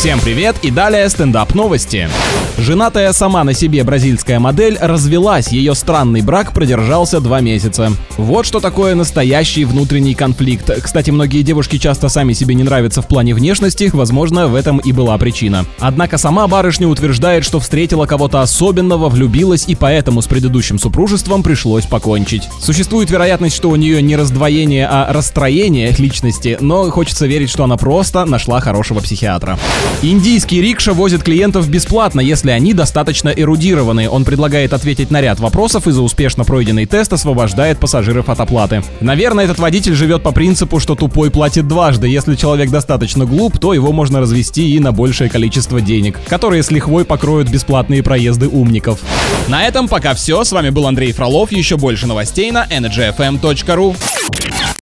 Всем привет и далее стендап новости. Женатая сама на себе бразильская модель развелась, ее странный брак продержался два месяца. Вот что такое настоящий внутренний конфликт. Кстати, многие девушки часто сами себе не нравятся в плане внешности, возможно, в этом и была причина. Однако сама барышня утверждает, что встретила кого-то особенного, влюбилась и поэтому с предыдущим супружеством пришлось покончить. Существует вероятность, что у нее не раздвоение, а расстроение личности, но хочется верить, что она просто нашла хорошего психиатра. Индийский рикша возит клиентов бесплатно, если они достаточно эрудированы. Он предлагает ответить на ряд вопросов и за успешно пройденный тест освобождает пассажиров от оплаты. Наверное, этот водитель живет по принципу, что тупой платит дважды. Если человек достаточно глуп, то его можно развести и на большее количество денег, которые с лихвой покроют бесплатные проезды умников. На этом пока все. С вами был Андрей Фролов. Еще больше новостей на energyfm.ru.